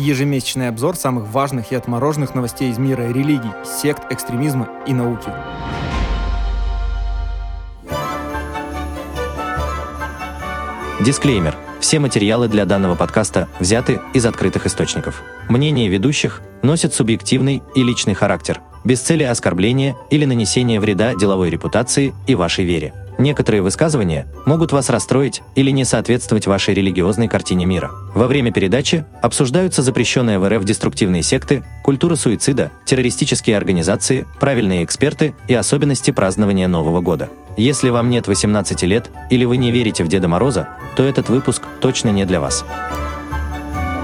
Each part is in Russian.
Ежемесячный обзор самых важных и отмороженных новостей из мира религий, сект, экстремизма и науки. Дисклеймер. Все материалы для данного подкаста взяты из открытых источников. Мнение ведущих носит субъективный и личный характер, без цели оскорбления или нанесения вреда деловой репутации и вашей вере. Некоторые высказывания могут вас расстроить или не соответствовать вашей религиозной картине мира. Во время передачи обсуждаются запрещенные в РФ деструктивные секты, культура суицида, террористические организации, правильные эксперты и особенности празднования Нового года. Если вам нет 18 лет или вы не верите в Деда Мороза, то этот выпуск точно не для вас.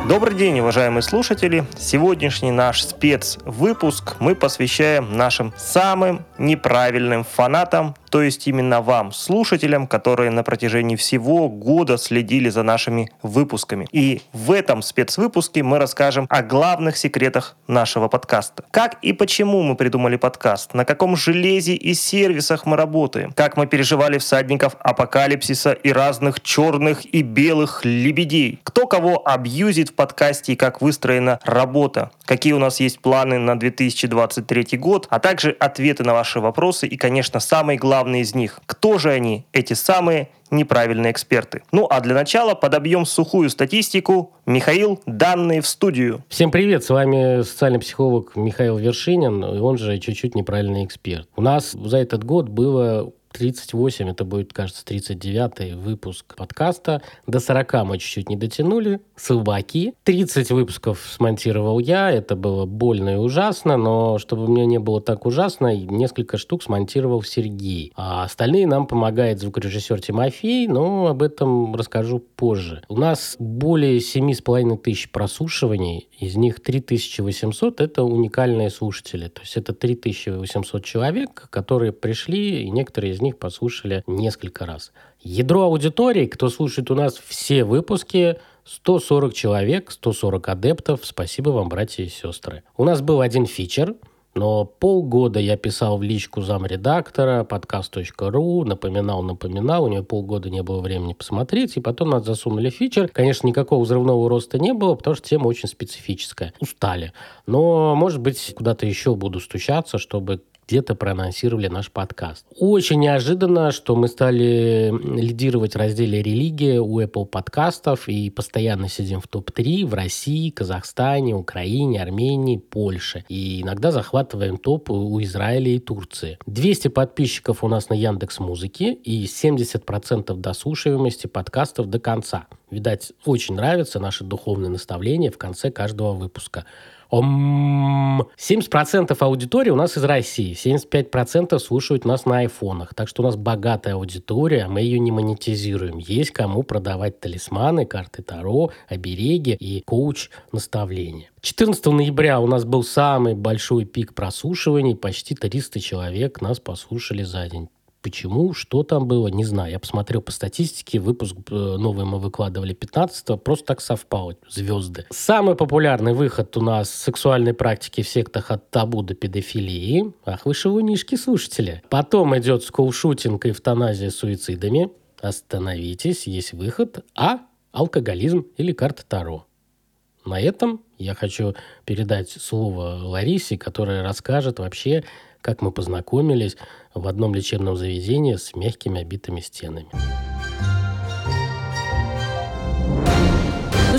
Добрый день, уважаемые слушатели! Сегодняшний наш спецвыпуск мы посвящаем нашим самым неправильным фанатам, то есть именно вам, слушателям, которые на протяжении всего года следили за нашими выпусками. И в этом спецвыпуске мы расскажем о главных секретах нашего подкаста. Как и почему мы придумали подкаст, на каком железе и сервисах мы работаем, как мы переживали всадников апокалипсиса и разных черных и белых лебедей, кто кого абьюзит в подкасте и как выстроена работа, какие у нас есть планы на 2023 год, а также ответы на ваши вопросы и, конечно, самый главный из них. Кто же они, эти самые неправильные эксперты. Ну а для начала подобьем сухую статистику. Михаил, данные в студию. Всем привет, с вами социальный психолог Михаил Вершинин, и он же чуть-чуть неправильный эксперт. У нас за этот год было 38, это будет, кажется, 39 выпуск подкаста. До 40 мы чуть-чуть не дотянули. Собаки. 30 выпусков смонтировал я, это было больно и ужасно, но чтобы мне не было так ужасно, несколько штук смонтировал Сергей. А остальные нам помогает звукорежиссер Тимофей, но об этом расскажу позже. У нас более 7,5 тысяч прослушиваний, из них 3800 это уникальные слушатели. То есть это 3800 человек, которые пришли, и некоторые из них послушали несколько раз. Ядро аудитории, кто слушает у нас все выпуски, 140 человек, 140 адептов. Спасибо вам, братья и сестры. У нас был один фичер, но полгода я писал в личку замредактора подкаст.ру, напоминал, напоминал, у него полгода не было времени посмотреть, и потом нас засунули фичер. Конечно, никакого взрывного роста не было, потому что тема очень специфическая. Устали. Но, может быть, куда-то еще буду стучаться, чтобы где-то проанонсировали наш подкаст. Очень неожиданно, что мы стали лидировать в разделе «Религия» у Apple подкастов и постоянно сидим в топ-3 в России, Казахстане, Украине, Армении, Польше. И иногда захватываем топ у Израиля и Турции. 200 подписчиков у нас на Яндекс Музыке и 70% дослушиваемости подкастов до конца. Видать, очень нравятся наши духовные наставления в конце каждого выпуска. Ом... 70% аудитории у нас из России, 75% слушают нас на айфонах. Так что у нас богатая аудитория, мы ее не монетизируем. Есть кому продавать талисманы, карты Таро, обереги и коуч наставления. 14 ноября у нас был самый большой пик прослушиваний. Почти 300 человек нас послушали за день. Почему, что там было, не знаю. Я посмотрел по статистике, выпуск э, новый мы выкладывали 15 просто так совпало, звезды. Самый популярный выход у нас сексуальной практики в сектах от табу до педофилии. Ах, вы шивунишки, слушатели. Потом идет скулшутинг и эвтаназия с суицидами. Остановитесь, есть выход. А алкоголизм или карта Таро. На этом я хочу передать слово Ларисе, которая расскажет вообще, как мы познакомились в одном лечебном заведении с мягкими обитыми стенами.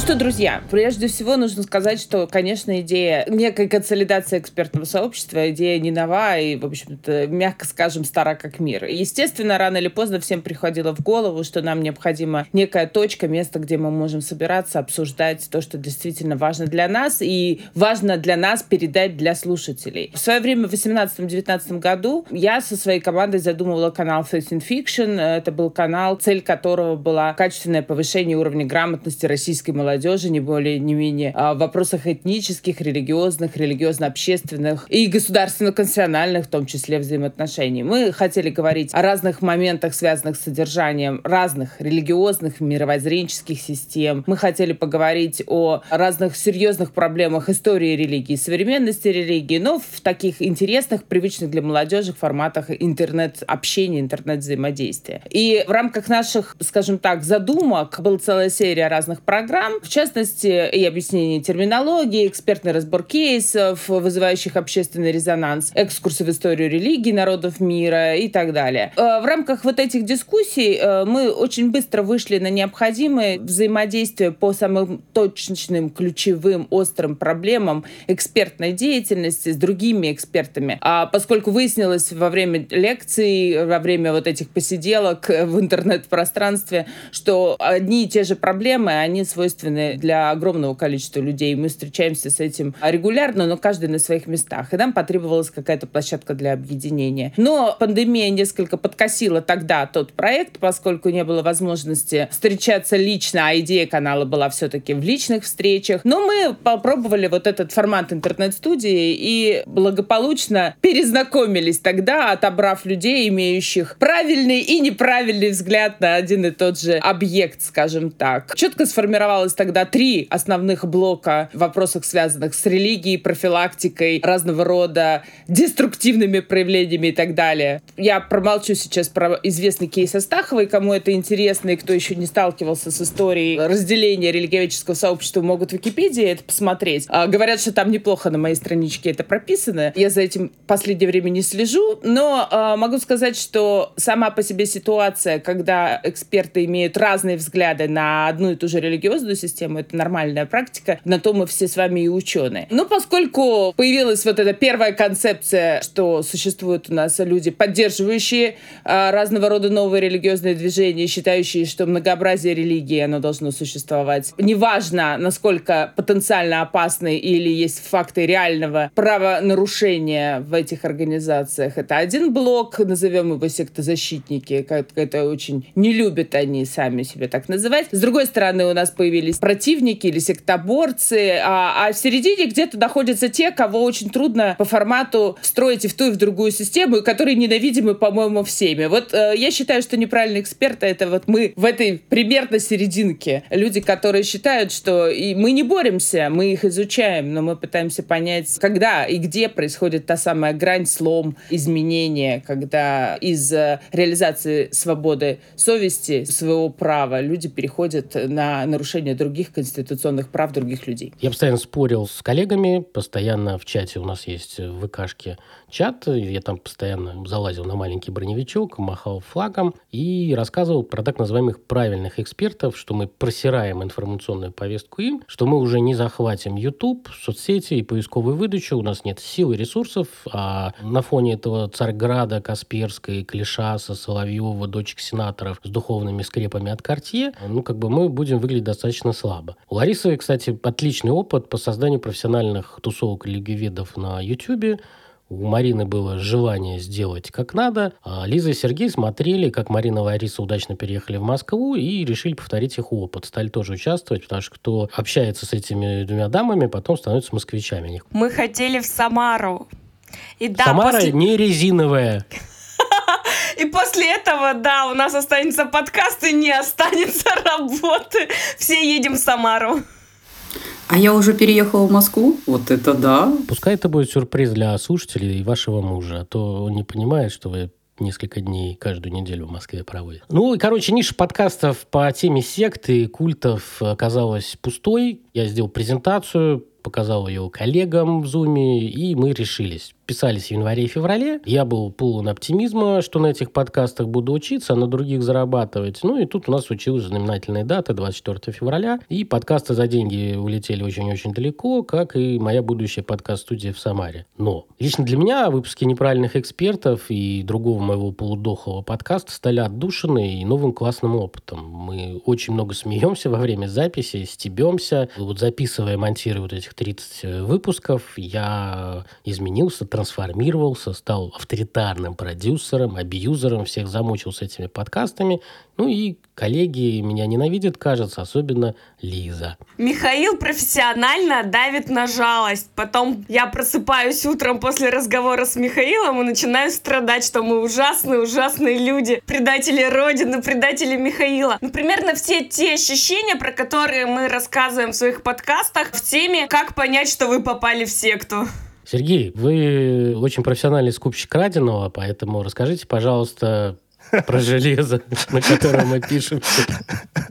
Что, друзья, прежде всего нужно сказать, что, конечно, идея некой консолидации экспертного сообщества, идея не нова и, в общем-то, мягко скажем, стара как мир. Естественно, рано или поздно всем приходило в голову, что нам необходима некая точка, место, где мы можем собираться, обсуждать то, что действительно важно для нас и важно для нас передать для слушателей. В свое время, в 2018-2019 году, я со своей командой задумывала канал Faith in Fiction. Это был канал, цель которого была качественное повышение уровня грамотности российской молодежи молодежи, не более, не менее, а в вопросах этнических, религиозных, религиозно-общественных и государственно-конфессиональных, в том числе, взаимоотношений. Мы хотели говорить о разных моментах, связанных с содержанием разных религиозных, мировоззренческих систем. Мы хотели поговорить о разных серьезных проблемах истории религии, современности религии, но в таких интересных, привычных для молодежи форматах интернет-общения, интернет-взаимодействия. И в рамках наших, скажем так, задумок была целая серия разных программ, в частности, и объяснение терминологии, экспертный разбор кейсов, вызывающих общественный резонанс, экскурсы в историю религии народов мира и так далее. Э, в рамках вот этих дискуссий э, мы очень быстро вышли на необходимое взаимодействие по самым точным, ключевым, острым проблемам экспертной деятельности с другими экспертами. А поскольку выяснилось во время лекций, во время вот этих посиделок в интернет-пространстве, что одни и те же проблемы, они свойственны для огромного количества людей. Мы встречаемся с этим регулярно, но каждый на своих местах. И нам потребовалась какая-то площадка для объединения. Но пандемия несколько подкосила тогда тот проект, поскольку не было возможности встречаться лично, а идея канала была все-таки в личных встречах. Но мы попробовали вот этот формат интернет-студии и благополучно перезнакомились тогда, отобрав людей, имеющих правильный и неправильный взгляд на один и тот же объект, скажем так. Четко сформировалось тогда три основных блока в вопросах, связанных с религией, профилактикой, разного рода деструктивными проявлениями и так далее. Я промолчу сейчас про известный кейс Астаховой, кому это интересно и кто еще не сталкивался с историей разделения религиоведческого сообщества, могут в Википедии это посмотреть. А, говорят, что там неплохо на моей страничке это прописано. Я за этим в последнее время не слежу, но а, могу сказать, что сама по себе ситуация, когда эксперты имеют разные взгляды на одну и ту же религиозную систему, это нормальная практика. На то мы все с вами и ученые. Но поскольку появилась вот эта первая концепция, что существуют у нас люди, поддерживающие а, разного рода новые религиозные движения, считающие, что многообразие религии, оно должно существовать. Неважно, насколько потенциально опасны или есть факты реального правонарушения в этих организациях. Это один блок, назовем его сектозащитники, как это очень не любят они сами себя так называть. С другой стороны, у нас появились противники или сектоборцы, а, а в середине где-то находятся те, кого очень трудно по формату встроить и в ту, и в другую систему, и которые ненавидимы, по-моему, всеми. Вот э, я считаю, что неправильный эксперт — это вот мы в этой примерно серединке. Люди, которые считают, что и мы не боремся, мы их изучаем, но мы пытаемся понять, когда и где происходит та самая грань, слом, изменение, когда из э, реализации свободы совести, своего права люди переходят на нарушение других конституционных прав других людей. Я постоянно спорил с коллегами, постоянно в чате у нас есть в ВКшке чат, я там постоянно залазил на маленький броневичок, махал флагом и рассказывал про так называемых правильных экспертов, что мы просираем информационную повестку им, что мы уже не захватим YouTube, соцсети и поисковую выдачу, у нас нет сил и ресурсов, а на фоне этого Царьграда, Касперской, Клишаса, Соловьева, дочек сенаторов с духовными скрепами от Кортье, ну, как бы мы будем выглядеть достаточно слабо. У Ларисы, кстати, отличный опыт по созданию профессиональных тусовок религиоведов на YouTube, у Марины было желание сделать как надо. А Лиза и Сергей смотрели, как Марина и Лариса удачно переехали в Москву и решили повторить их опыт. Стали тоже участвовать, потому что кто общается с этими двумя дамами, потом становится москвичами. Мы хотели в Самару. И да, Самара после... не резиновая. И после этого, да, у нас останется подкаст и не останется работы. Все едем в Самару. А я уже переехала в Москву? Вот это да. Пускай это будет сюрприз для слушателей и вашего мужа, а то он не понимает, что вы несколько дней каждую неделю в Москве проводит. Ну, и, короче, ниша подкастов по теме секты и культов оказалась пустой. Я сделал презентацию, показал ее коллегам в Зуме, и мы решились писались в январе и феврале. Я был полон оптимизма, что на этих подкастах буду учиться, а на других зарабатывать. Ну и тут у нас случилась знаменательная дата, 24 февраля. И подкасты за деньги улетели очень-очень далеко, как и моя будущая подкаст-студия в Самаре. Но лично для меня выпуски неправильных экспертов и другого моего полудохлого подкаста стали отдушиной и новым классным опытом. Мы очень много смеемся во время записи, стебемся. Вот записывая, монтируя вот этих 30 выпусков, я изменился, трансформировался, стал авторитарным продюсером, абьюзером, всех замучил с этими подкастами. Ну и коллеги меня ненавидят, кажется, особенно Лиза. Михаил профессионально давит на жалость. Потом я просыпаюсь утром после разговора с Михаилом и начинаю страдать, что мы ужасные, ужасные люди. Предатели Родины, предатели Михаила. Ну, примерно все те ощущения, про которые мы рассказываем в своих подкастах, в теме «Как понять, что вы попали в секту». Сергей, вы очень профессиональный скупщик краденого, поэтому расскажите, пожалуйста, про железо, на котором мы пишем.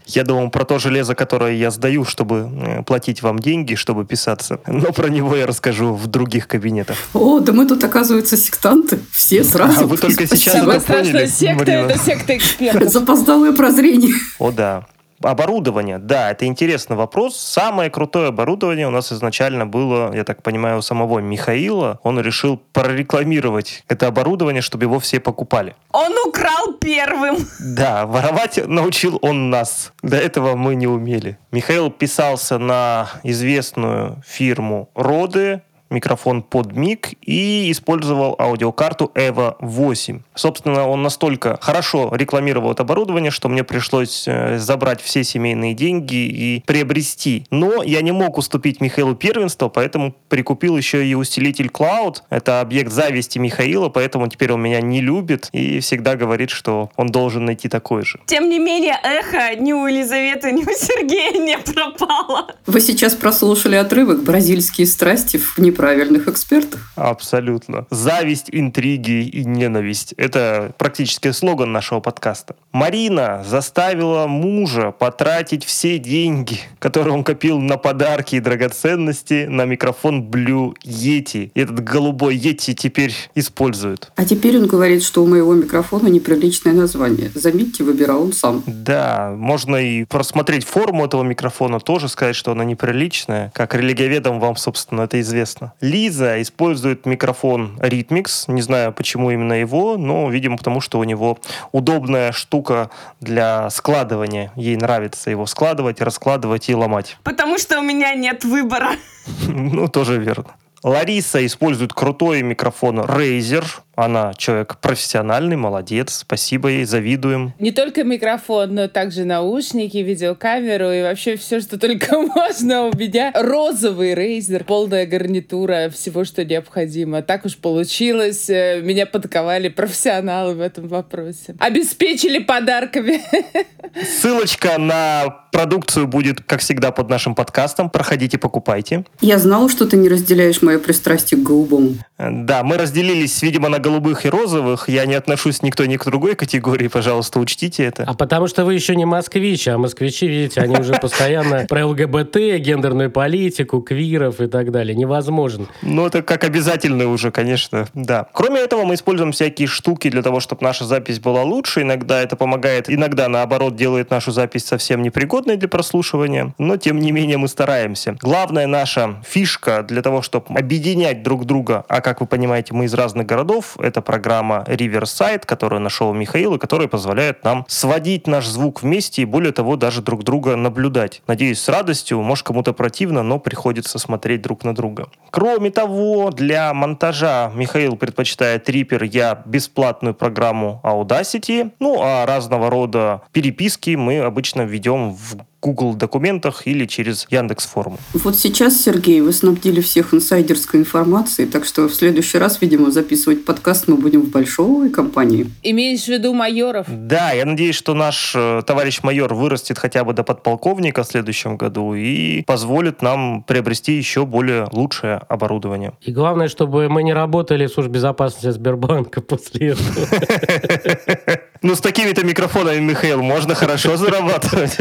Я думал про то железо, которое я сдаю, чтобы э, платить вам деньги, чтобы писаться. Но про него я расскажу в других кабинетах. О, да мы тут, оказывается, сектанты. Все сразу. А вы только сейчас Спасибо. это поняли, секта это секта экспертов. Запоздалое прозрение. О, да. Оборудование, да, это интересный вопрос. Самое крутое оборудование у нас изначально было, я так понимаю, у самого Михаила. Он решил прорекламировать это оборудование, чтобы его все покупали. Он украл первым. Да, воровать научил он нас. До этого мы не умели. Михаил писался на известную фирму Роды, микрофон под миг и использовал аудиокарту EVO 8. Собственно, он настолько хорошо рекламировал это оборудование, что мне пришлось э, забрать все семейные деньги и приобрести. Но я не мог уступить Михаилу первенство, поэтому прикупил еще и усилитель Cloud. Это объект зависти Михаила, поэтому теперь он меня не любит и всегда говорит, что он должен найти такой же. Тем не менее, эхо ни у Елизаветы, ни у Сергея не пропало. Вы сейчас прослушали отрывок «Бразильские страсти в неправильных экспертах». Абсолютно. Зависть, интриги и ненависть. Это практически слоган нашего подкаста. Марина заставила мужа потратить все деньги, которые он копил на подарки и драгоценности, на микрофон Blue Yeti. И этот голубой Yeti теперь используют. А теперь он говорит, что у моего микрофона неприличное название. Заметьте, выбирал он сам. Да, можно и просмотреть форму этого микрофона, тоже сказать, что она неприличная. Как религиоведам вам, собственно, это известно. Лиза использует микрофон Rhythmix. Не знаю, почему именно его, но, видимо, потому что у него удобная штука для складывания. Ей нравится его складывать, раскладывать и ломать. Потому что у меня нет выбора. Ну, тоже верно. Лариса использует крутой микрофон Razer. Она человек профессиональный, молодец. Спасибо ей, завидуем. Не только микрофон, но также наушники, видеокамеру и вообще все, что только можно у меня. Розовый рейзер, полная гарнитура, всего, что необходимо. Так уж получилось. Э, Меня подковали профессионалы в этом вопросе. Обеспечили подарками. Ссылочка на продукцию будет, как всегда, под нашим подкастом. Проходите, покупайте. Я знала, что ты не разделяешь мое пристрастие к голубому. Да, мы разделились, видимо, на голубых и розовых. Я не отношусь ни к той, ни к другой категории, пожалуйста, учтите это. А потому что вы еще не москвич, а москвичи, видите, они уже постоянно про ЛГБТ, гендерную политику, квиров и так далее. Невозможен. Ну, это как обязательно уже, конечно, да. Кроме этого, мы используем всякие штуки для того, чтобы наша запись была лучше. Иногда это помогает, иногда, наоборот, делает нашу запись совсем непригодной для прослушивания. Но, тем не менее, мы стараемся. Главная наша фишка для того, чтобы объединять друг друга, а как вы понимаете, мы из разных городов, это программа Riverside, которую нашел Михаил, и которая позволяет нам сводить наш звук вместе и, более того, даже друг друга наблюдать. Надеюсь, с радостью, может, кому-то противно, но приходится смотреть друг на друга. Кроме того, для монтажа Михаил предпочитает Reaper, я бесплатную программу Audacity, ну, а разного рода переписки мы обычно ведем в Google документах или через Яндекс форму. Вот сейчас, Сергей, вы снабдили всех инсайдерской информацией, так что в следующий раз, видимо, записывать подкаст мы будем в большой компании. Имеешь в виду майоров? Да, я надеюсь, что наш э, товарищ майор вырастет хотя бы до подполковника в следующем году и позволит нам приобрести еще более лучшее оборудование. И главное, чтобы мы не работали в службе безопасности Сбербанка после этого. Ну, с такими-то микрофонами, Михаил, можно хорошо зарабатывать.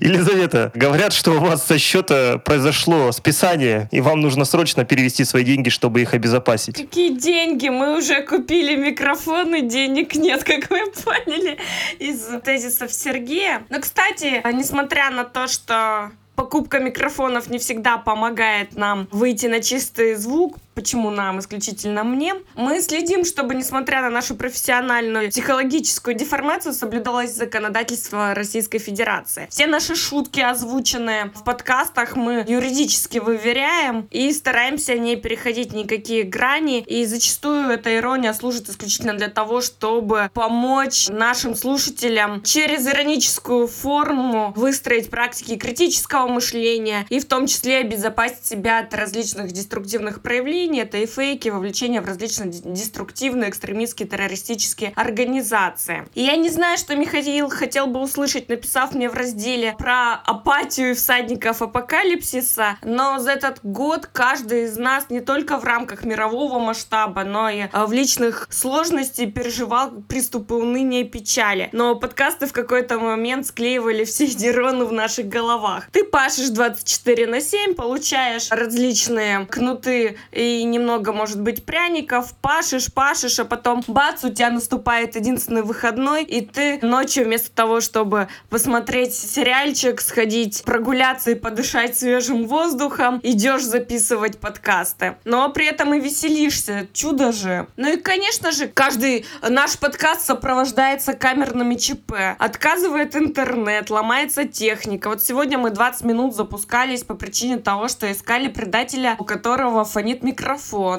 Елизавета, говорят, что у вас со счета произошло списание, и вам нужно срочно перевести свои деньги, чтобы их обезопасить. Какие деньги? Мы уже купили микрофоны, денег нет, как вы поняли из тезисов Сергея. Но, кстати, несмотря на то, что покупка микрофонов не всегда помогает нам выйти на чистый звук, почему нам, исключительно мне. Мы следим, чтобы, несмотря на нашу профессиональную психологическую деформацию, соблюдалось законодательство Российской Федерации. Все наши шутки, озвученные в подкастах, мы юридически выверяем и стараемся не переходить никакие грани. И зачастую эта ирония служит исключительно для того, чтобы помочь нашим слушателям через ироническую форму выстроить практики критического мышления и в том числе обезопасить себя от различных деструктивных проявлений. Это и фейки, вовлечение в различные деструктивные, экстремистские, террористические организации. И я не знаю, что Михаил хотел бы услышать, написав мне в разделе про апатию всадников апокалипсиса, но за этот год каждый из нас не только в рамках мирового масштаба, но и а, в личных сложностей переживал приступы уныния и печали. Но подкасты в какой-то момент склеивали все нейроны в наших головах. Ты пашешь 24 на 7, получаешь различные кнуты и немного, может быть, пряников, пашешь, пашешь, а потом бац, у тебя наступает единственный выходной, и ты ночью вместо того, чтобы посмотреть сериальчик, сходить прогуляться и подышать свежим воздухом, идешь записывать подкасты. Но при этом и веселишься. Чудо же. Ну и, конечно же, каждый наш подкаст сопровождается камерными ЧП. Отказывает интернет, ломается техника. Вот сегодня мы 20 минут запускались по причине того, что искали предателя, у которого фонит микрофон.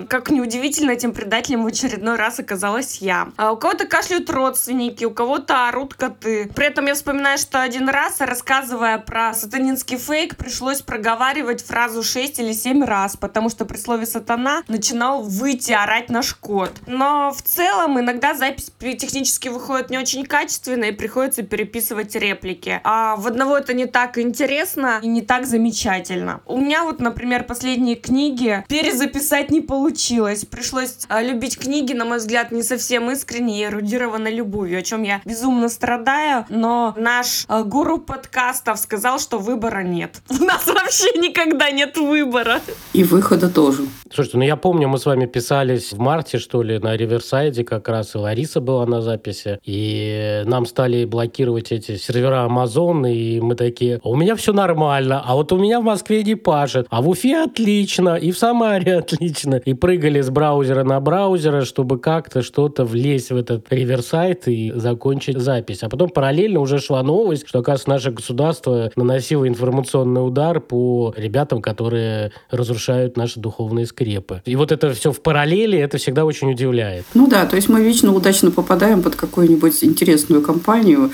Как неудивительно, этим предателем в очередной раз оказалась я. А у кого-то кашляют родственники, у кого-то орут коты. При этом я вспоминаю, что один раз, рассказывая про сатанинский фейк, пришлось проговаривать фразу 6 или 7 раз, потому что при слове «сатана» начинал выйти, орать наш кот. Но в целом иногда запись технически выходит не очень качественно и приходится переписывать реплики. А в одного это не так интересно и не так замечательно. У меня вот, например, последние книги перезаписать не получилось. Пришлось а, любить книги, на мой взгляд, не совсем искренне и эрудированно любовью, о чем я безумно страдаю, но наш а, гуру подкастов сказал, что выбора нет. У нас вообще никогда нет выбора. И выхода тоже. Слушайте, ну я помню, мы с вами писались в марте, что ли, на Риверсайде как раз, и Лариса была на записи, и нам стали блокировать эти сервера Amazon, и мы такие, у меня все нормально, а вот у меня в Москве не пашет, а в Уфе отлично, и в Самаре отлично. И прыгали с браузера на браузера, чтобы как-то что-то влезть в этот Риверсайд и закончить запись. А потом параллельно уже шла новость, что, оказывается, наше государство наносило информационный удар по ребятам, которые разрушают наши духовные скрепы скрепы. И вот это все в параллели, это всегда очень удивляет. Ну да, то есть мы вечно удачно попадаем под какую-нибудь интересную компанию.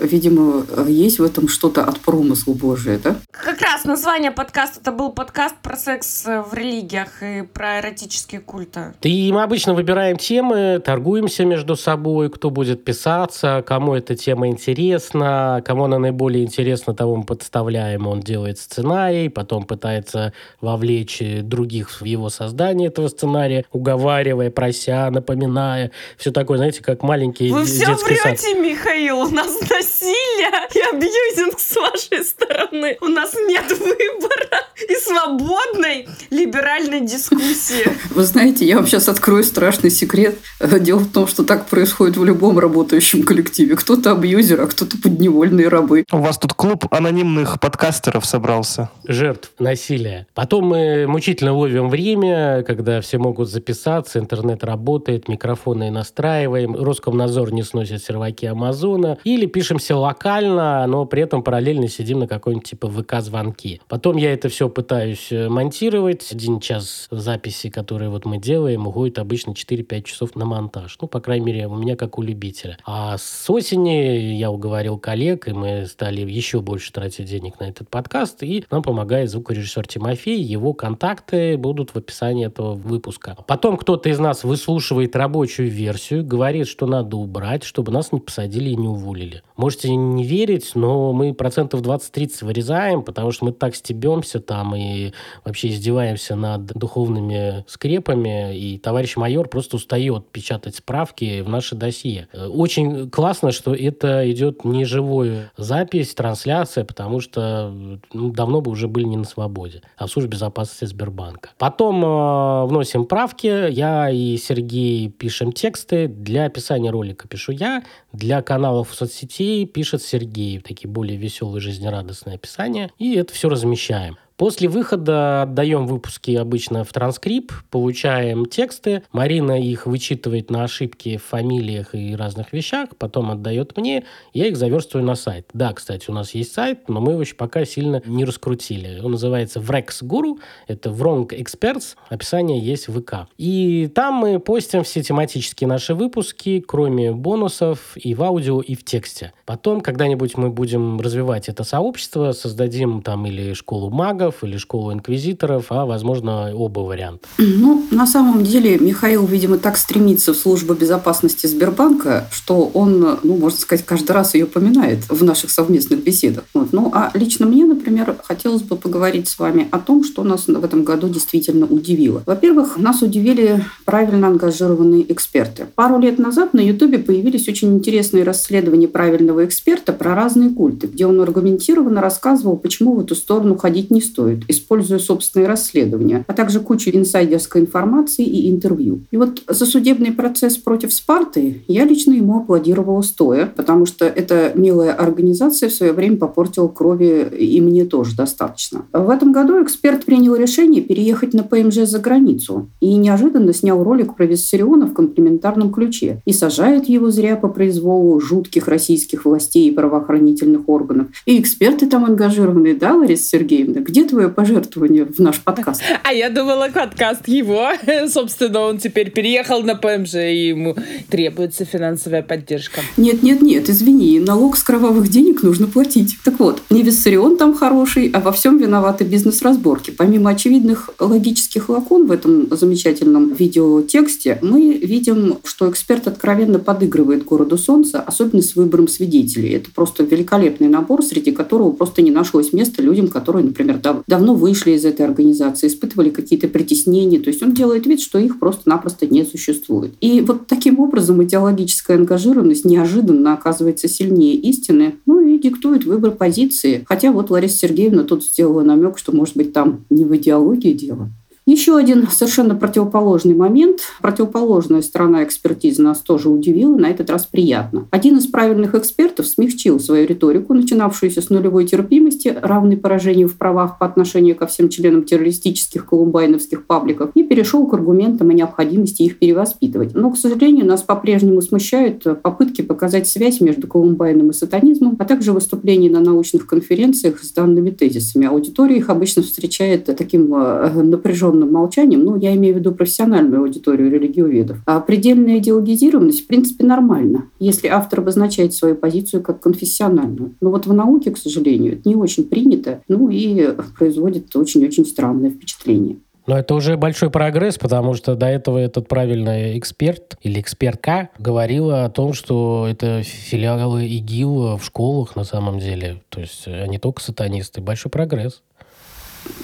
Видимо, есть в этом что-то от промысла Божия, да? Как раз название подкаста это был подкаст про секс в религиях и про эротические культы. И мы обычно выбираем темы, торгуемся между собой, кто будет писаться, кому эта тема интересна, кому она наиболее интересна, того мы подставляем, он делает сценарий, потом пытается вовлечь других в его создания этого сценария, уговаривая, прося, напоминая. Все такое, знаете, как маленький Вы все врете, сад. Mихаил. У нас насилие и абьюзинг с вашей стороны. У нас нет выбора и свободной либеральной дискуссии. Вы знаете, я вам сейчас открою страшный секрет. Дело в том, что так происходит в любом работающем коллективе. Кто-то абьюзер, а кто-то подневольные рабы. У вас тут клуб анонимных подкастеров собрался. Жертв насилия. Потом мы мучительно ловим время время, когда все могут записаться, интернет работает, микрофоны настраиваем, Роскомнадзор не сносит серваки Амазона, или пишемся локально, но при этом параллельно сидим на какой-нибудь типа ВК-звонки. Потом я это все пытаюсь э, монтировать. Один час записи, которые вот мы делаем, уходит обычно 4-5 часов на монтаж. Ну, по крайней мере, у меня как у любителя. А с осени я уговорил коллег, и мы стали еще больше тратить денег на этот подкаст, и нам помогает звукорежиссер Тимофей. Его контакты будут в описании этого выпуска. Потом кто-то из нас выслушивает рабочую версию, говорит, что надо убрать, чтобы нас не посадили и не уволили. Можете не верить, но мы процентов 20-30 вырезаем, потому что мы так стебемся там и вообще издеваемся над духовными скрепами, и товарищ майор просто устает печатать справки в наше досье. Очень классно, что это идет не живую запись, трансляция, потому что ну, давно бы уже были не на свободе, а в службе безопасности Сбербанка. Потом э, вносим правки. Я и Сергей пишем тексты. Для описания ролика пишу я. Для каналов соцсетей пишет Сергей. Такие более веселые, жизнерадостные описания. И это все размещаем. После выхода отдаем выпуски обычно в транскрипт, получаем тексты, Марина их вычитывает на ошибки в фамилиях и разных вещах, потом отдает мне, я их заверстываю на сайт. Да, кстати, у нас есть сайт, но мы его еще пока сильно не раскрутили. Он называется Vrex Guru, это Wrong Experts, описание есть в ВК. И там мы постим все тематические наши выпуски, кроме бонусов и в аудио, и в тексте. Потом когда-нибудь мы будем развивать это сообщество, создадим там или школу магов, или школу инквизиторов, а, возможно, оба варианта. Ну, на самом деле, Михаил, видимо, так стремится в службу безопасности Сбербанка, что он, ну, можно сказать, каждый раз ее поминает в наших совместных беседах. Вот. Ну, а лично мне, например, хотелось бы поговорить с вами о том, что нас в этом году действительно удивило. Во-первых, нас удивили правильно ангажированные эксперты. Пару лет назад на Ютубе появились очень интересные расследования правильного эксперта про разные культы, где он аргументированно рассказывал, почему в эту сторону ходить не стоит, используя собственные расследования, а также кучу инсайдерской информации и интервью. И вот за судебный процесс против Спарты я лично ему аплодировала стоя, потому что эта милая организация в свое время попортила крови и мне тоже достаточно. В этом году эксперт принял решение переехать на ПМЖ за границу и неожиданно снял ролик про Виссариона в комплементарном ключе и сажает его зря по произволу жутких российских властей и правоохранительных органов. И эксперты там ангажированные, да, Лариса Сергеевна? Где твое пожертвование в наш подкаст? А я думала, подкаст его. Собственно, он теперь переехал на ПМЖ, и ему требуется финансовая поддержка. Нет, нет, нет, извини, налог с кровавых денег нужно платить. Так вот, не Виссарион там хороший, а во всем виноваты бизнес-разборки. Помимо очевидных логических лакун в этом замечательном видеотексте, мы видим, что эксперт откровенно подыгрывает городу Солнца, особенно с выбором свидетелей. Это просто великолепный набор, среди которого просто не нашлось места людям, которые, например, дав- давно вышли из этой организации, испытывали какие-то притеснения. То есть он делает вид, что их просто-напросто не существует. И вот таким образом идеологическая ангажированность неожиданно оказывается сильнее истины, ну и диктует выбор позиции. Хотя вот Лариса Сергеевна тут сделала намек, что, может быть, там не в идеологии дело. Еще один совершенно противоположный момент. Противоположная сторона экспертизы нас тоже удивила, на этот раз приятно. Один из правильных экспертов смягчил свою риторику, начинавшуюся с нулевой терпимости, равной поражению в правах по отношению ко всем членам террористических колумбайновских пабликов, и перешел к аргументам о необходимости их перевоспитывать. Но, к сожалению, нас по-прежнему смущают попытки показать связь между колумбайном и сатанизмом, а также выступления на научных конференциях с данными тезисами. Аудитория их обычно встречает таким э, напряженным молчанием, ну, я имею в виду профессиональную аудиторию религиоведов. А предельная идеологизированность, в принципе, нормально, если автор обозначает свою позицию как конфессиональную. Но вот в науке, к сожалению, это не очень принято, ну и производит очень-очень странное впечатление. Но это уже большой прогресс, потому что до этого этот правильный эксперт или экспертка говорила о том, что это филиалы ИГИЛ в школах на самом деле. То есть они только сатанисты. Большой прогресс.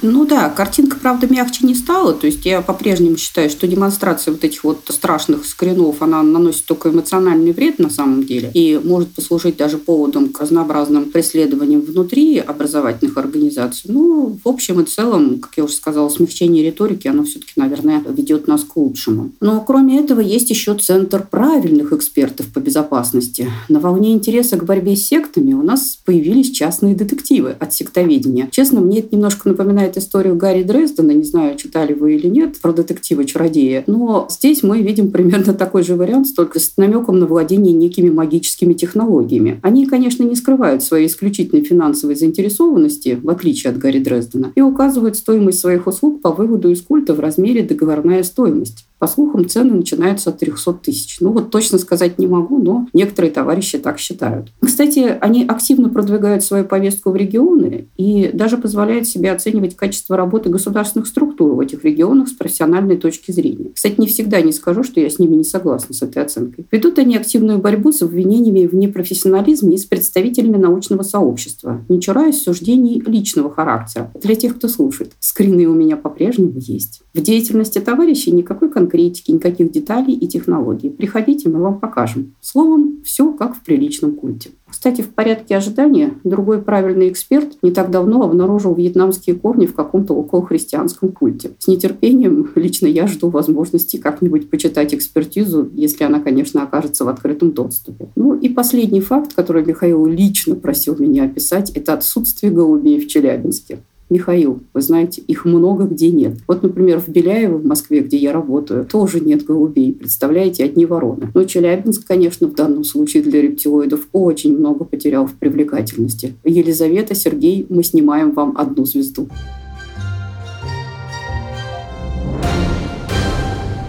Ну да, картинка, правда, мягче не стала. То есть я по-прежнему считаю, что демонстрация вот этих вот страшных скринов, она наносит только эмоциональный вред на самом деле и может послужить даже поводом к разнообразным преследованиям внутри образовательных организаций. Ну, в общем и целом, как я уже сказала, смягчение риторики, оно все-таки, наверное, ведет нас к лучшему. Но кроме этого есть еще Центр правильных экспертов по безопасности. На волне интереса к борьбе с сектами у нас появились частные детективы от сектоведения. Честно, мне это немножко напоминает напоминает историю Гарри Дрездена, не знаю, читали вы или нет, про детектива-чародея. Но здесь мы видим примерно такой же вариант, только с намеком на владение некими магическими технологиями. Они, конечно, не скрывают своей исключительной финансовой заинтересованности, в отличие от Гарри Дрездена, и указывают стоимость своих услуг по выводу из культа в размере договорная стоимость. По слухам, цены начинаются от 300 тысяч. Ну вот точно сказать не могу, но некоторые товарищи так считают. Кстати, они активно продвигают свою повестку в регионы и даже позволяют себе оценивать качество работы государственных структур в этих регионах с профессиональной точки зрения. Кстати, не всегда не скажу, что я с ними не согласна с этой оценкой. Ведут они активную борьбу с обвинениями в непрофессионализме и с представителями научного сообщества, не чураясь суждений личного характера. Для тех, кто слушает, скрины у меня по-прежнему есть. В деятельности товарищей никакой конкретики, никаких деталей и технологий. Приходите, мы вам покажем. Словом, все как в приличном культе. Кстати, в порядке ожидания другой правильный эксперт не так давно обнаружил вьетнамские корни в каком-то околохристианском культе. С нетерпением лично я жду возможности как-нибудь почитать экспертизу, если она, конечно, окажется в открытом доступе. Ну и последний факт, который Михаил лично просил меня описать, это отсутствие голубей в Челябинске. Михаил, вы знаете, их много где нет. Вот, например, в Беляево, в Москве, где я работаю, тоже нет голубей. Представляете, одни вороны. Но Челябинск, конечно, в данном случае для рептилоидов очень много потерял в привлекательности. Елизавета, Сергей, мы снимаем вам одну звезду.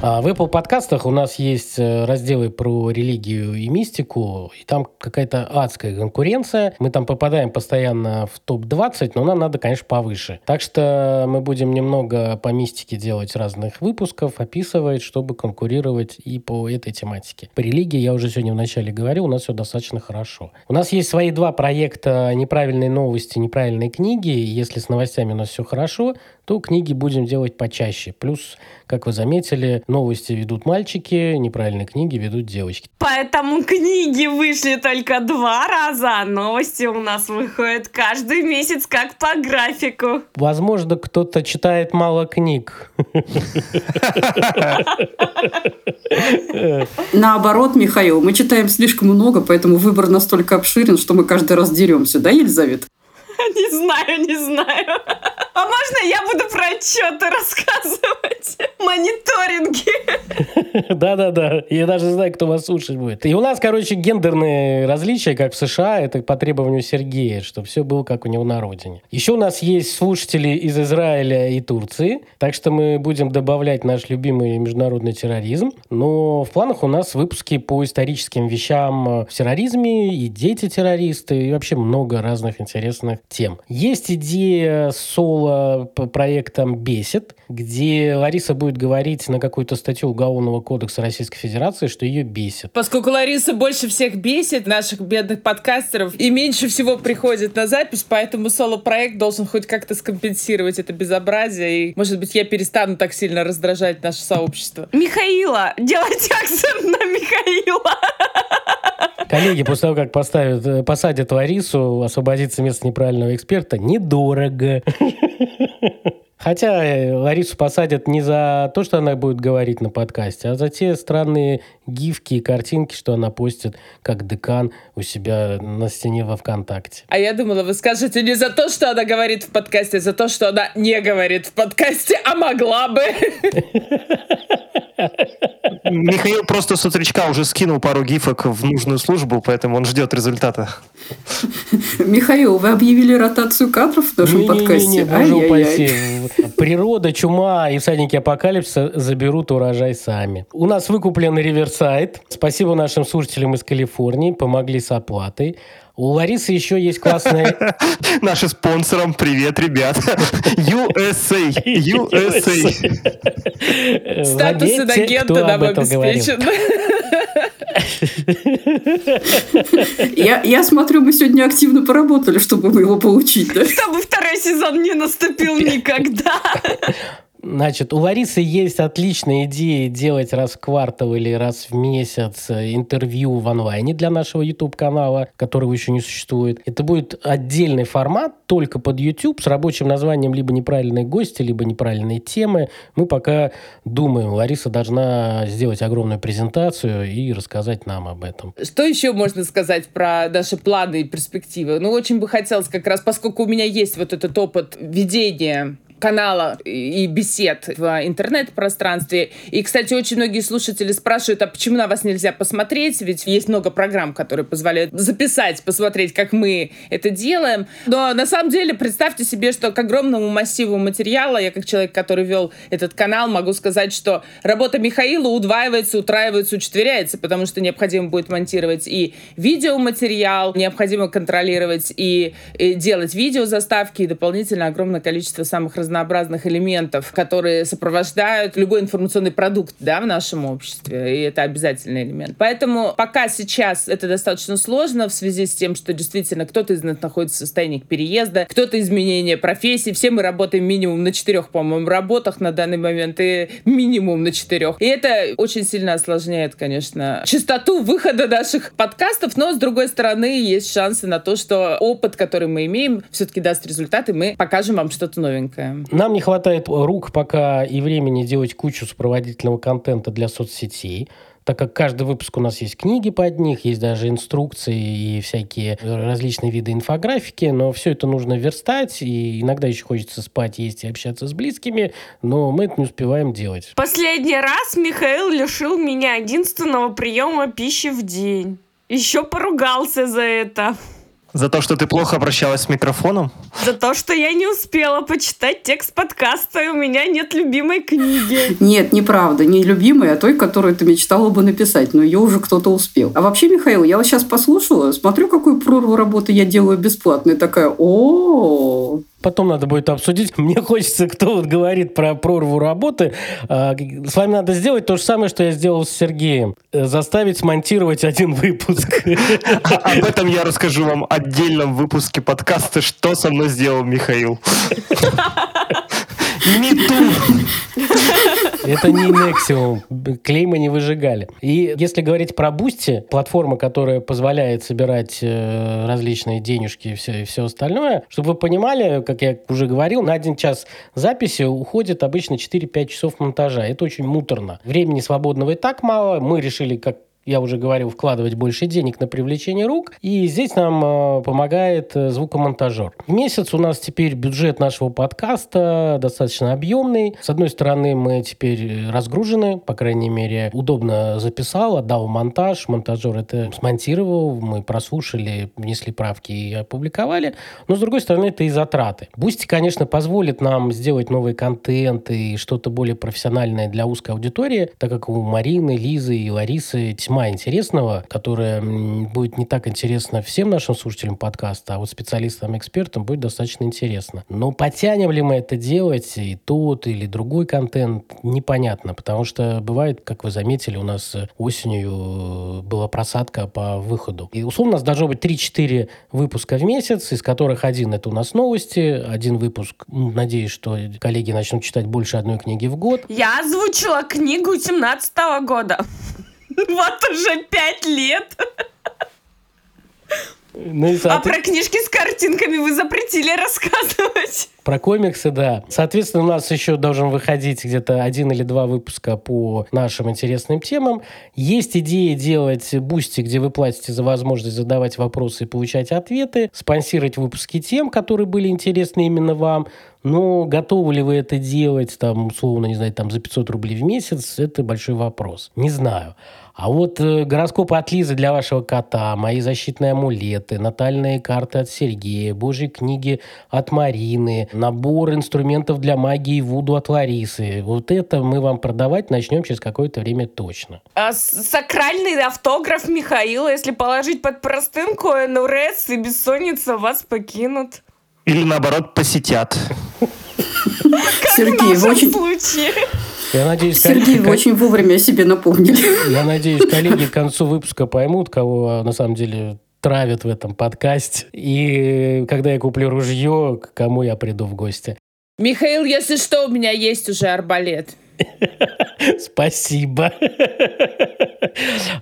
В Apple подкастах у нас есть э, разделы про религию и мистику, и там какая-то адская конкуренция. Мы там попадаем постоянно в топ-20, но нам надо, конечно, повыше. Так что мы будем немного по мистике делать разных выпусков, описывать, чтобы конкурировать и по этой тематике. По религии я уже сегодня вначале говорил, у нас все достаточно хорошо. У нас есть свои два проекта «Неправильные новости», «Неправильные книги». Если с новостями у нас все хорошо, то книги будем делать почаще. Плюс, как вы заметили, новости ведут мальчики, неправильные книги ведут девочки. Поэтому книги вышли только два раза, а новости у нас выходят каждый месяц, как по графику. Возможно, кто-то читает мало книг. Наоборот, Михаил, мы читаем слишком много, поэтому выбор настолько обширен, что мы каждый раз деремся, да, Елизавета? Не знаю, не знаю. А можно я буду про отчеты рассказывать? Мониторинги. Да-да-да. Я даже знаю, кто вас слушать будет. И у нас, короче, гендерные различия, как в США, это по требованию Сергея, чтобы все было как у него на родине. Еще у нас есть слушатели из Израиля и Турции, так что мы будем добавлять наш любимый международный терроризм. Но в планах у нас выпуски по историческим вещам в терроризме и дети-террористы, и вообще много разных интересных тем. Есть идея соло по проектам «Бесит», где Лариса будет говорить на какую-то статью Уголовного кодекса Российской Федерации, что ее бесит. Поскольку Лариса больше всех бесит наших бедных подкастеров и меньше всего приходит на запись, поэтому соло-проект должен хоть как-то скомпенсировать это безобразие. И, может быть, я перестану так сильно раздражать наше сообщество. Михаила! Делайте акцент на Михаила! Коллеги, после того, как поставят, э, посадят Ларису, освободиться место неправильного эксперта недорого. Хотя э, Ларису посадят не за то, что она будет говорить на подкасте, а за те странные гифки и картинки, что она постит как декан у себя на стене во ВКонтакте. А я думала, вы скажете не за то, что она говорит в подкасте, а за то, что она не говорит в подкасте, а могла бы. Михаил просто с утречка уже скинул пару гифок в нужную службу, поэтому он ждет результата. Михаил, вы объявили ротацию кадров в нашем подкасте? боже упаси. Ай-яй-яй. Природа, чума и всадники апокалипсиса заберут урожай сами. У нас выкуплен реверсайт. Спасибо нашим слушателям из Калифорнии, помогли с оплатой. У Ларисы еще есть классная... Нашим спонсорам привет, ребят. USA. USA. Статус инагента нам обеспечен. Я, я смотрю, мы сегодня активно поработали, чтобы мы его получить, да? Чтобы второй сезон не наступил никогда. Значит, у Ларисы есть отличная идея делать раз в квартал или раз в месяц э, интервью в онлайне для нашего YouTube-канала, которого еще не существует. Это будет отдельный формат только под YouTube с рабочим названием либо «Неправильные гости», либо «Неправильные темы». Мы пока думаем, Лариса должна сделать огромную презентацию и рассказать нам об этом. Что еще можно сказать про наши планы и перспективы? Ну, очень бы хотелось как раз, поскольку у меня есть вот этот опыт ведения канала и бесед в интернет-пространстве. И, кстати, очень многие слушатели спрашивают, а почему на вас нельзя посмотреть? Ведь есть много программ, которые позволяют записать, посмотреть, как мы это делаем. Но на самом деле представьте себе, что к огромному массиву материала, я как человек, который вел этот канал, могу сказать, что работа Михаила удваивается, утраивается, учетверяется, потому что необходимо будет монтировать и видеоматериал, необходимо контролировать и, и делать видеозаставки, и дополнительно огромное количество самых разнообразных элементов, которые сопровождают любой информационный продукт да, в нашем обществе, и это обязательный элемент. Поэтому пока сейчас это достаточно сложно в связи с тем, что действительно кто-то из нас находится в состоянии переезда, кто-то изменения профессии, все мы работаем минимум на четырех, по-моему, работах на данный момент, и минимум на четырех. И это очень сильно осложняет, конечно, частоту выхода наших подкастов, но с другой стороны есть шансы на то, что опыт, который мы имеем, все-таки даст результаты, мы покажем вам что-то новенькое. Нам не хватает рук пока и времени делать кучу сопроводительного контента для соцсетей. так как каждый выпуск у нас есть книги под них, есть даже инструкции и всякие различные виды инфографики, но все это нужно верстать, и иногда еще хочется спать, есть и общаться с близкими, но мы это не успеваем делать. Последний раз Михаил лишил меня единственного приема пищи в день. Еще поругался за это. За то, что ты плохо обращалась с микрофоном? За то, что я не успела почитать текст подкаста, и у меня нет любимой книги. Нет, неправда. Не любимой, а той, которую ты мечтала бы написать, но ее уже кто-то успел. А вообще, Михаил, я вот сейчас послушала, смотрю, какую прорву работы я делаю бесплатно, и такая, о Потом надо будет обсудить. Мне хочется, кто вот говорит про прорву работы, а, с вами надо сделать то же самое, что я сделал с Сергеем. Э, заставить смонтировать один выпуск. Об этом я расскажу вам в отдельном выпуске подкаста «Что со мной сделал Михаил». Не Это не NXIVM. Клейм мы не выжигали. И если говорить про Boosty, платформа, которая позволяет собирать э, различные денежки и все, и все остальное, чтобы вы понимали, как я уже говорил, на один час записи уходит обычно 4-5 часов монтажа. Это очень муторно. Времени свободного и так мало. Мы решили, как я уже говорил, вкладывать больше денег на привлечение рук. И здесь нам э, помогает э, звукомонтажер. В месяц у нас теперь бюджет нашего подкаста достаточно объемный. С одной стороны, мы теперь разгружены, по крайней мере, удобно записал, отдал монтаж, монтажер это смонтировал, мы прослушали, внесли правки и опубликовали. Но, с другой стороны, это и затраты. Boosty, конечно, позволит нам сделать новый контент и что-то более профессиональное для узкой аудитории, так как у Марины, Лизы и Ларисы тьма весьма интересного, которое будет не так интересно всем нашим слушателям подкаста, а вот специалистам, экспертам будет достаточно интересно. Но потянем ли мы это делать, и тот или другой контент, непонятно, потому что бывает, как вы заметили, у нас осенью э, была просадка по выходу. И условно у нас должно быть 3-4 выпуска в месяц, из которых один это у нас новости, один выпуск, надеюсь, что коллеги начнут читать больше одной книги в год. Я озвучила книгу 17 года. Вот уже пять лет. Ну. А про книжки с картинками вы запретили рассказывать. Про комиксы, да. Соответственно, у нас еще должен выходить где-то один или два выпуска по нашим интересным темам. Есть идея делать Boosty, где вы платите за возможность задавать вопросы и получать ответы, спонсировать выпуски тем, которые были интересны именно вам. Но готовы ли вы это делать, там, условно, не знаю, там, за 500 рублей в месяц, это большой вопрос. Не знаю. А вот э, гороскопы от Лизы для вашего кота, мои защитные амулеты, натальные карты от Сергея, божьи книги от Марины, набор инструментов для магии Вуду от Ларисы. Вот это мы вам продавать начнем через какое-то время точно. А сакральный автограф Михаила, если положить под простынку, НРС и бессонница вас покинут. Или наоборот посетят. Сергей, в очень... случае. Я надеюсь, Сергей, коллеги, вы очень вовремя о себе напомнили. Я надеюсь, коллеги к концу выпуска поймут, кого на самом деле травят в этом подкасте. И когда я куплю ружье, к кому я приду в гости. Михаил, если что, у меня есть уже арбалет. Спасибо.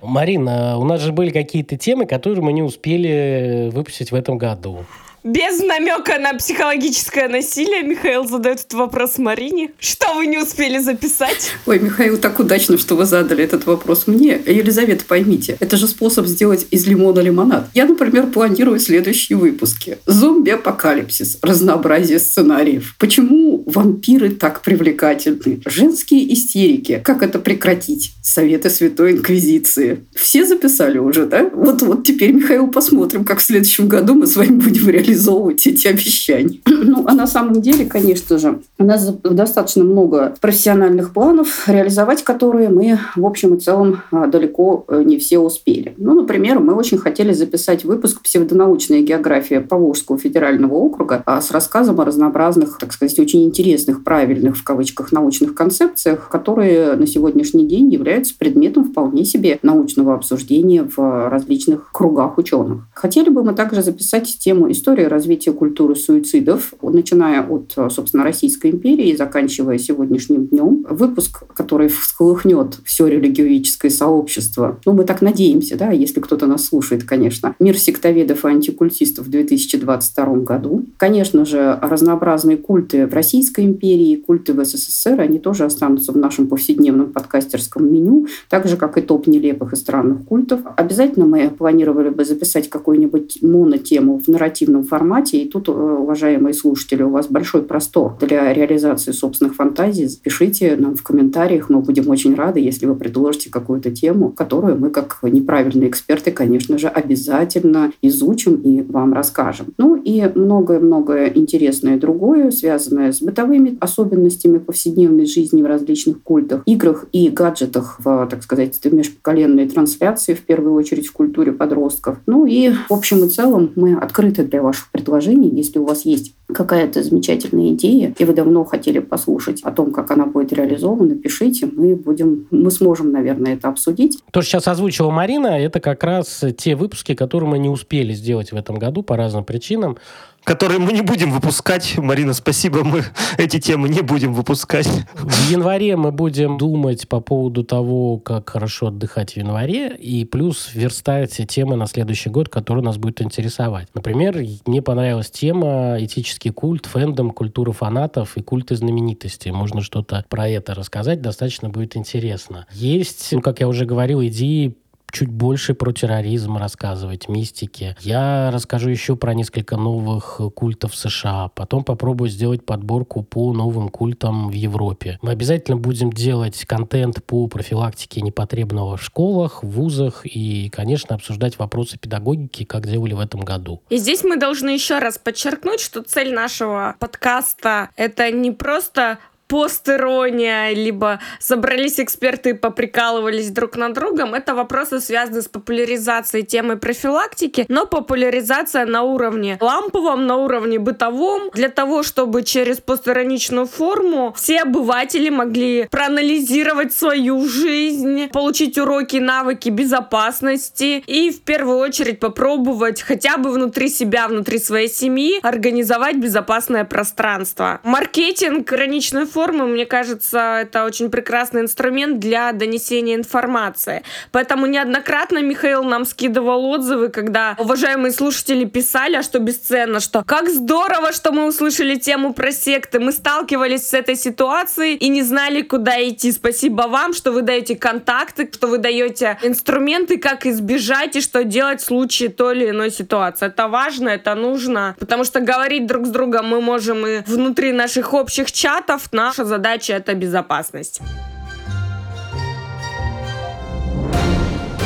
Марина, у нас же были какие-то темы, которые мы не успели выпустить в этом году. Без намека на психологическое насилие Михаил задает этот вопрос Марине. Что вы не успели записать? Ой, Михаил, так удачно, что вы задали этот вопрос мне. Елизавета, поймите, это же способ сделать из лимона лимонад. Я, например, планирую следующие выпуски. Зомби-апокалипсис, разнообразие сценариев. Почему вампиры так привлекательны? Женские истерики. Как это прекратить? Советы Святой Инквизиции. Все записали уже, да? Вот, вот теперь, Михаил, посмотрим, как в следующем году мы с вами будем реализовать реализовывать эти обещания. Ну, а на самом деле, конечно же, у нас достаточно много профессиональных планов, реализовать которые мы, в общем и целом, а, далеко э, не все успели. Ну, например, мы очень хотели записать выпуск «Псевдонаучная география Поволжского федерального округа» а, с рассказом о разнообразных, так сказать, очень интересных, правильных, в кавычках, научных концепциях, которые на сегодняшний день являются предметом вполне себе научного обсуждения в различных кругах ученых. Хотели бы мы также записать тему истории история развития культуры суицидов, начиная от, собственно, Российской империи и заканчивая сегодняшним днем. Выпуск, который всколыхнет все религиоведческое сообщество. Ну, мы так надеемся, да, если кто-то нас слушает, конечно. Мир сектоведов и антикультистов в 2022 году. Конечно же, разнообразные культы в Российской империи, культы в СССР, они тоже останутся в нашем повседневном подкастерском меню, так же, как и топ нелепых и странных культов. Обязательно мы планировали бы записать какую-нибудь монотему в нарративном формате, и тут, э, уважаемые слушатели, у вас большой простор для реализации собственных фантазий. Запишите нам в комментариях, мы будем очень рады, если вы предложите какую-то тему, которую мы, как неправильные эксперты, конечно же, обязательно изучим и вам расскажем. Ну и многое-многое интересное другое, связанное с бытовыми особенностями повседневной жизни в различных культах, играх и гаджетах в, так сказать, межпоколенной трансляции, в первую очередь в культуре подростков. Ну и в общем и целом мы открыты для ваших предложений. Если у вас есть какая-то замечательная идея, и вы давно хотели послушать о том, как она будет реализована, пишите, мы будем, мы сможем, наверное, это обсудить. То, что сейчас озвучила Марина, это как раз те выпуски, которые мы не успели сделать в этом году по разным причинам которые мы не будем выпускать. Марина, спасибо, мы эти темы не будем выпускать. В январе мы будем думать по поводу того, как хорошо отдыхать в январе, и плюс верстать темы на следующий год, которые нас будут интересовать. Например, мне понравилась тема этический культ, фэндом, культура фанатов и культы знаменитостей. Можно что-то про это рассказать, достаточно будет интересно. Есть, ну, как я уже говорил, идеи чуть больше про терроризм рассказывать, мистики. Я расскажу еще про несколько новых культов США. Потом попробую сделать подборку по новым культам в Европе. Мы обязательно будем делать контент по профилактике непотребного в школах, в вузах и, конечно, обсуждать вопросы педагогики, как делали в этом году. И здесь мы должны еще раз подчеркнуть, что цель нашего подкаста — это не просто постерония, либо собрались эксперты и поприкалывались друг над другом. Это вопросы, связанные с популяризацией темы профилактики, но популяризация на уровне ламповом, на уровне бытовом, для того, чтобы через постероничную форму все обыватели могли проанализировать свою жизнь, получить уроки, навыки безопасности и в первую очередь попробовать хотя бы внутри себя, внутри своей семьи организовать безопасное пространство. Маркетинг граничной формы, мне кажется, это очень прекрасный инструмент для донесения информации. Поэтому неоднократно Михаил нам скидывал отзывы, когда уважаемые слушатели писали, а что бесценно, что как здорово, что мы услышали тему про секты. Мы сталкивались с этой ситуацией и не знали, куда идти. Спасибо вам, что вы даете контакты, что вы даете инструменты, как избежать и что делать в случае той или иной ситуации. Это важно, это нужно, потому что говорить друг с другом мы можем и внутри наших общих чатов, на наша задача это безопасность.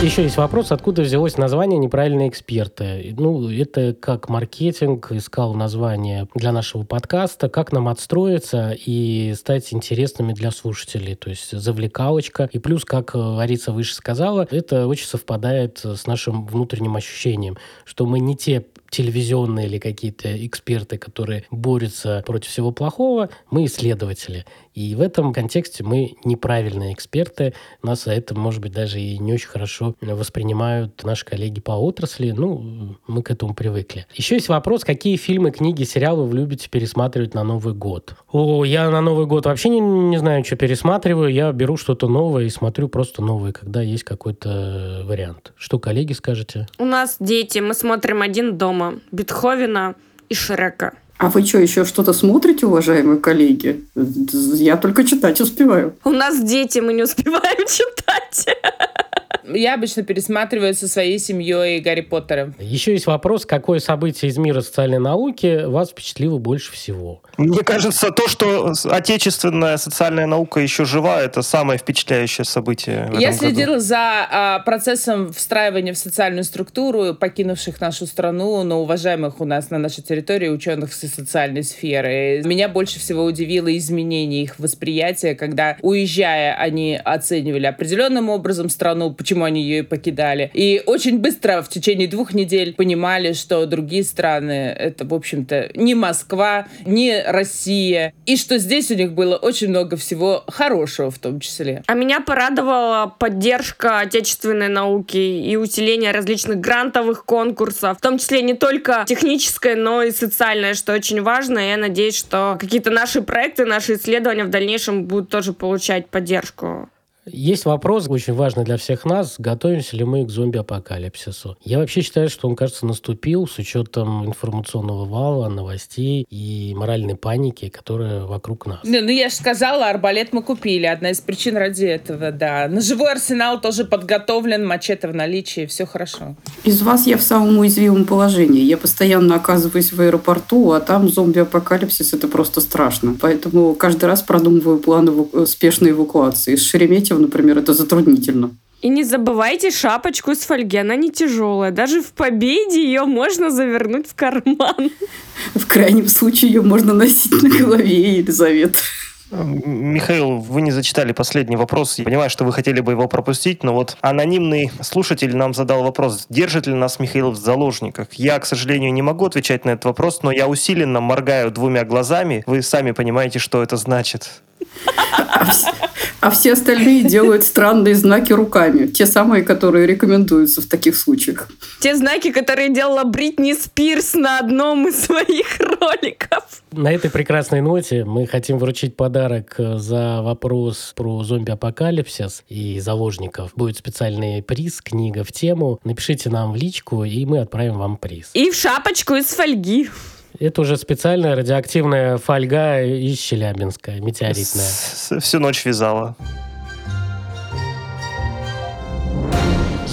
Еще есть вопрос, откуда взялось название «Неправильные эксперты». Ну, это как маркетинг искал название для нашего подкаста, как нам отстроиться и стать интересными для слушателей. То есть завлекалочка. И плюс, как Лариса выше сказала, это очень совпадает с нашим внутренним ощущением, что мы не те телевизионные или какие-то эксперты, которые борются против всего плохого, мы исследователи. И в этом контексте мы неправильные эксперты. Нас за это, может быть, даже и не очень хорошо воспринимают наши коллеги по отрасли. Ну, мы к этому привыкли. Еще есть вопрос, какие фильмы, книги, сериалы вы любите пересматривать на Новый год? О, я на Новый год вообще не, не знаю, что пересматриваю. Я беру что-то новое и смотрю просто новое, когда есть какой-то вариант. Что, коллеги, скажете? У нас дети, мы смотрим «Один дома», Бетховена и Шрека. А вы что, еще что-то смотрите, уважаемые коллеги? Я только читать успеваю. У нас дети, мы не успеваем читать. Я обычно пересматриваю со своей семьей Гарри Поттера. Еще есть вопрос, какое событие из мира социальной науки вас впечатлило больше всего? Мне кажется, то, что отечественная социальная наука еще жива, это самое впечатляющее событие. В Я этом следила году. за а, процессом встраивания в социальную структуру покинувших нашу страну, но уважаемых у нас на нашей территории ученых из социальной сферы. Меня больше всего удивило изменение их восприятия, когда, уезжая, они оценивали определенным образом страну, почему они ее покидали. И очень быстро, в течение двух недель, понимали, что другие страны — это, в общем-то, не Москва, не Россия, и что здесь у них было очень много всего хорошего в том числе. А меня порадовала поддержка отечественной науки и усиление различных грантовых конкурсов, в том числе не только техническое, но и социальное, что очень важно. Я надеюсь, что какие-то наши проекты, наши исследования в дальнейшем будут тоже получать поддержку. Есть вопрос, очень важный для всех нас, готовимся ли мы к зомби-апокалипсису. Я вообще считаю, что он, кажется, наступил с учетом информационного вала, новостей и моральной паники, которая вокруг нас. Ну, ну я же сказала, арбалет мы купили. Одна из причин ради этого, да. Ножевой арсенал тоже подготовлен, мачете в наличии, все хорошо. Из вас я в самом уязвимом положении. Я постоянно оказываюсь в аэропорту, а там зомби-апокалипсис – это просто страшно. Поэтому каждый раз продумываю план эваку... спешной эвакуации. С Шереметьево, например, это затруднительно. И не забывайте шапочку из фольги, она не тяжелая. Даже в победе ее можно завернуть в карман. В крайнем случае ее можно носить на голове, Елизавета. Михаил, вы не зачитали последний вопрос. Я понимаю, что вы хотели бы его пропустить, но вот анонимный слушатель нам задал вопрос, держит ли нас Михаил в заложниках. Я, к сожалению, не могу отвечать на этот вопрос, но я усиленно моргаю двумя глазами. Вы сами понимаете, что это значит. А все остальные делают странные знаки руками. Те самые, которые рекомендуются в таких случаях. Те знаки, которые делала Бритни Спирс на одном из своих роликов. На этой прекрасной ноте мы хотим вручить подарок за вопрос про зомби-апокалипсис и заложников. Будет специальный приз, книга в тему. Напишите нам в личку, и мы отправим вам приз. И в шапочку из фольги. Это уже специальная радиоактивная фольга из Челябинска, метеоритная. Всю ночь вязала.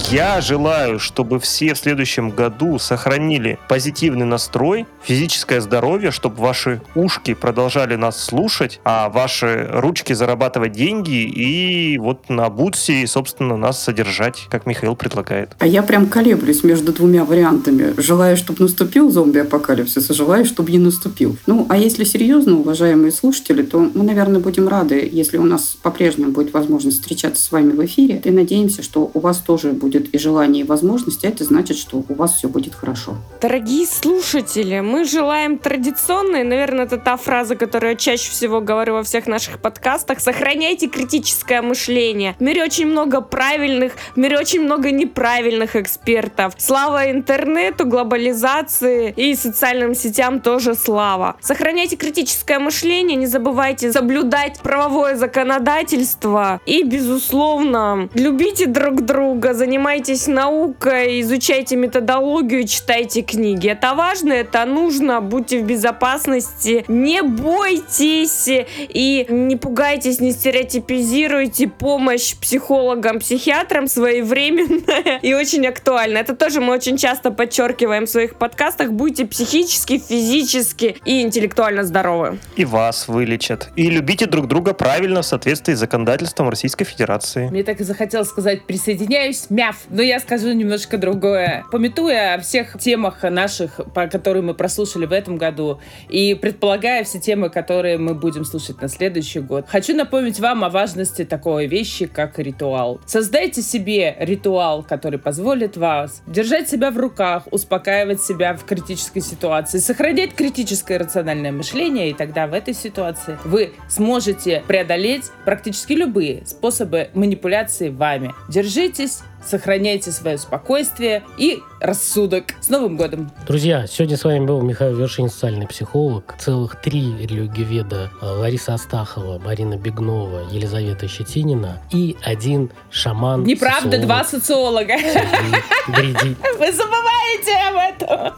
Я желаю, чтобы все в следующем году сохранили позитивный настрой, физическое здоровье, чтобы ваши ушки продолжали нас слушать, а ваши ручки зарабатывать деньги и вот на Бутсе, собственно, нас содержать, как Михаил предлагает. А я прям колеблюсь между двумя вариантами. Желаю, чтобы наступил зомби-апокалипсис, и желаю, чтобы не наступил. Ну, а если серьезно, уважаемые слушатели, то мы, наверное, будем рады, если у нас по-прежнему будет возможность встречаться с вами в эфире, и надеемся, что у вас тоже будет будет и желание, и возможности, это значит, что у вас все будет хорошо. Дорогие слушатели, мы желаем традиционной, наверное, это та фраза, которую я чаще всего говорю во всех наших подкастах, сохраняйте критическое мышление. В мире очень много правильных, в мире очень много неправильных экспертов. Слава интернету, глобализации и социальным сетям тоже слава. Сохраняйте критическое мышление, не забывайте соблюдать правовое законодательство и, безусловно, любите друг друга, занимайтесь занимайтесь наукой, изучайте методологию, читайте книги. Это важно, это нужно, будьте в безопасности, не бойтесь и не пугайтесь, не стереотипизируйте. Помощь психологам, психиатрам своевременная и очень актуальна. Это тоже мы очень часто подчеркиваем в своих подкастах. Будьте психически, физически и интеллектуально здоровы. И вас вылечат. И любите друг друга правильно в соответствии с законодательством Российской Федерации. Мне так и захотелось сказать, присоединяюсь, мяв. Но я скажу немножко другое. Пометуя о всех темах наших, по которые мы прослушали в этом году, и предполагая все темы, которые мы будем слушать на следующий год, хочу напомнить вам о важности такой вещи, как ритуал. Создайте себе ритуал, который позволит вас держать себя в руках, успокаивать себя в критической ситуации, сохранять критическое рациональное мышление, и тогда в этой ситуации вы сможете преодолеть практически любые способы манипуляции вами. Держитесь, сохраняйте свое спокойствие и рассудок. С Новым годом! Друзья, сегодня с вами был Михаил Вершин, социальный психолог. Целых три религиоведа Лариса Астахова, Марина Бегнова, Елизавета Щетинина и один шаман. Неправда, социолог. два социолога. Вы забываете об этом.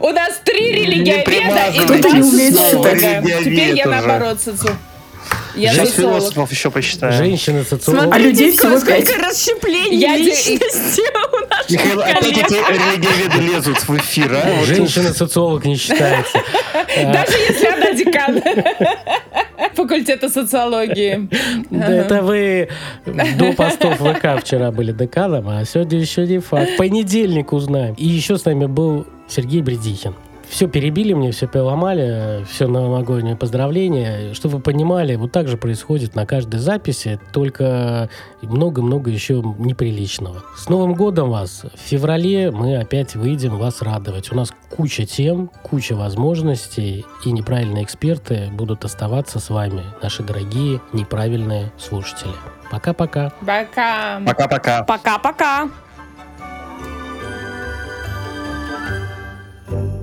У нас три религиоведа и два социолога. Теперь я наоборот социолог. Я Шесть философов еще посчитаю. Женщины социологи. А людей всего пять. Сколько расщеплений личности у наших Михаил, опять эти религиоведы лезут в эфир, а? Женщина-социолог не считается. Даже если она декан факультета социологии. Это вы до постов ВК вчера были деканом, а сегодня еще не факт. Понедельник узнаем. И еще с нами был Сергей Бредихин все перебили мне, все переломали, все новогоднее поздравления, Чтобы вы понимали, вот так же происходит на каждой записи, только много-много еще неприличного. С Новым годом вас! В феврале мы опять выйдем вас радовать. У нас куча тем, куча возможностей, и неправильные эксперты будут оставаться с вами, наши дорогие неправильные слушатели. Пока-пока. Пока. Пока-пока. Пока-пока. thank you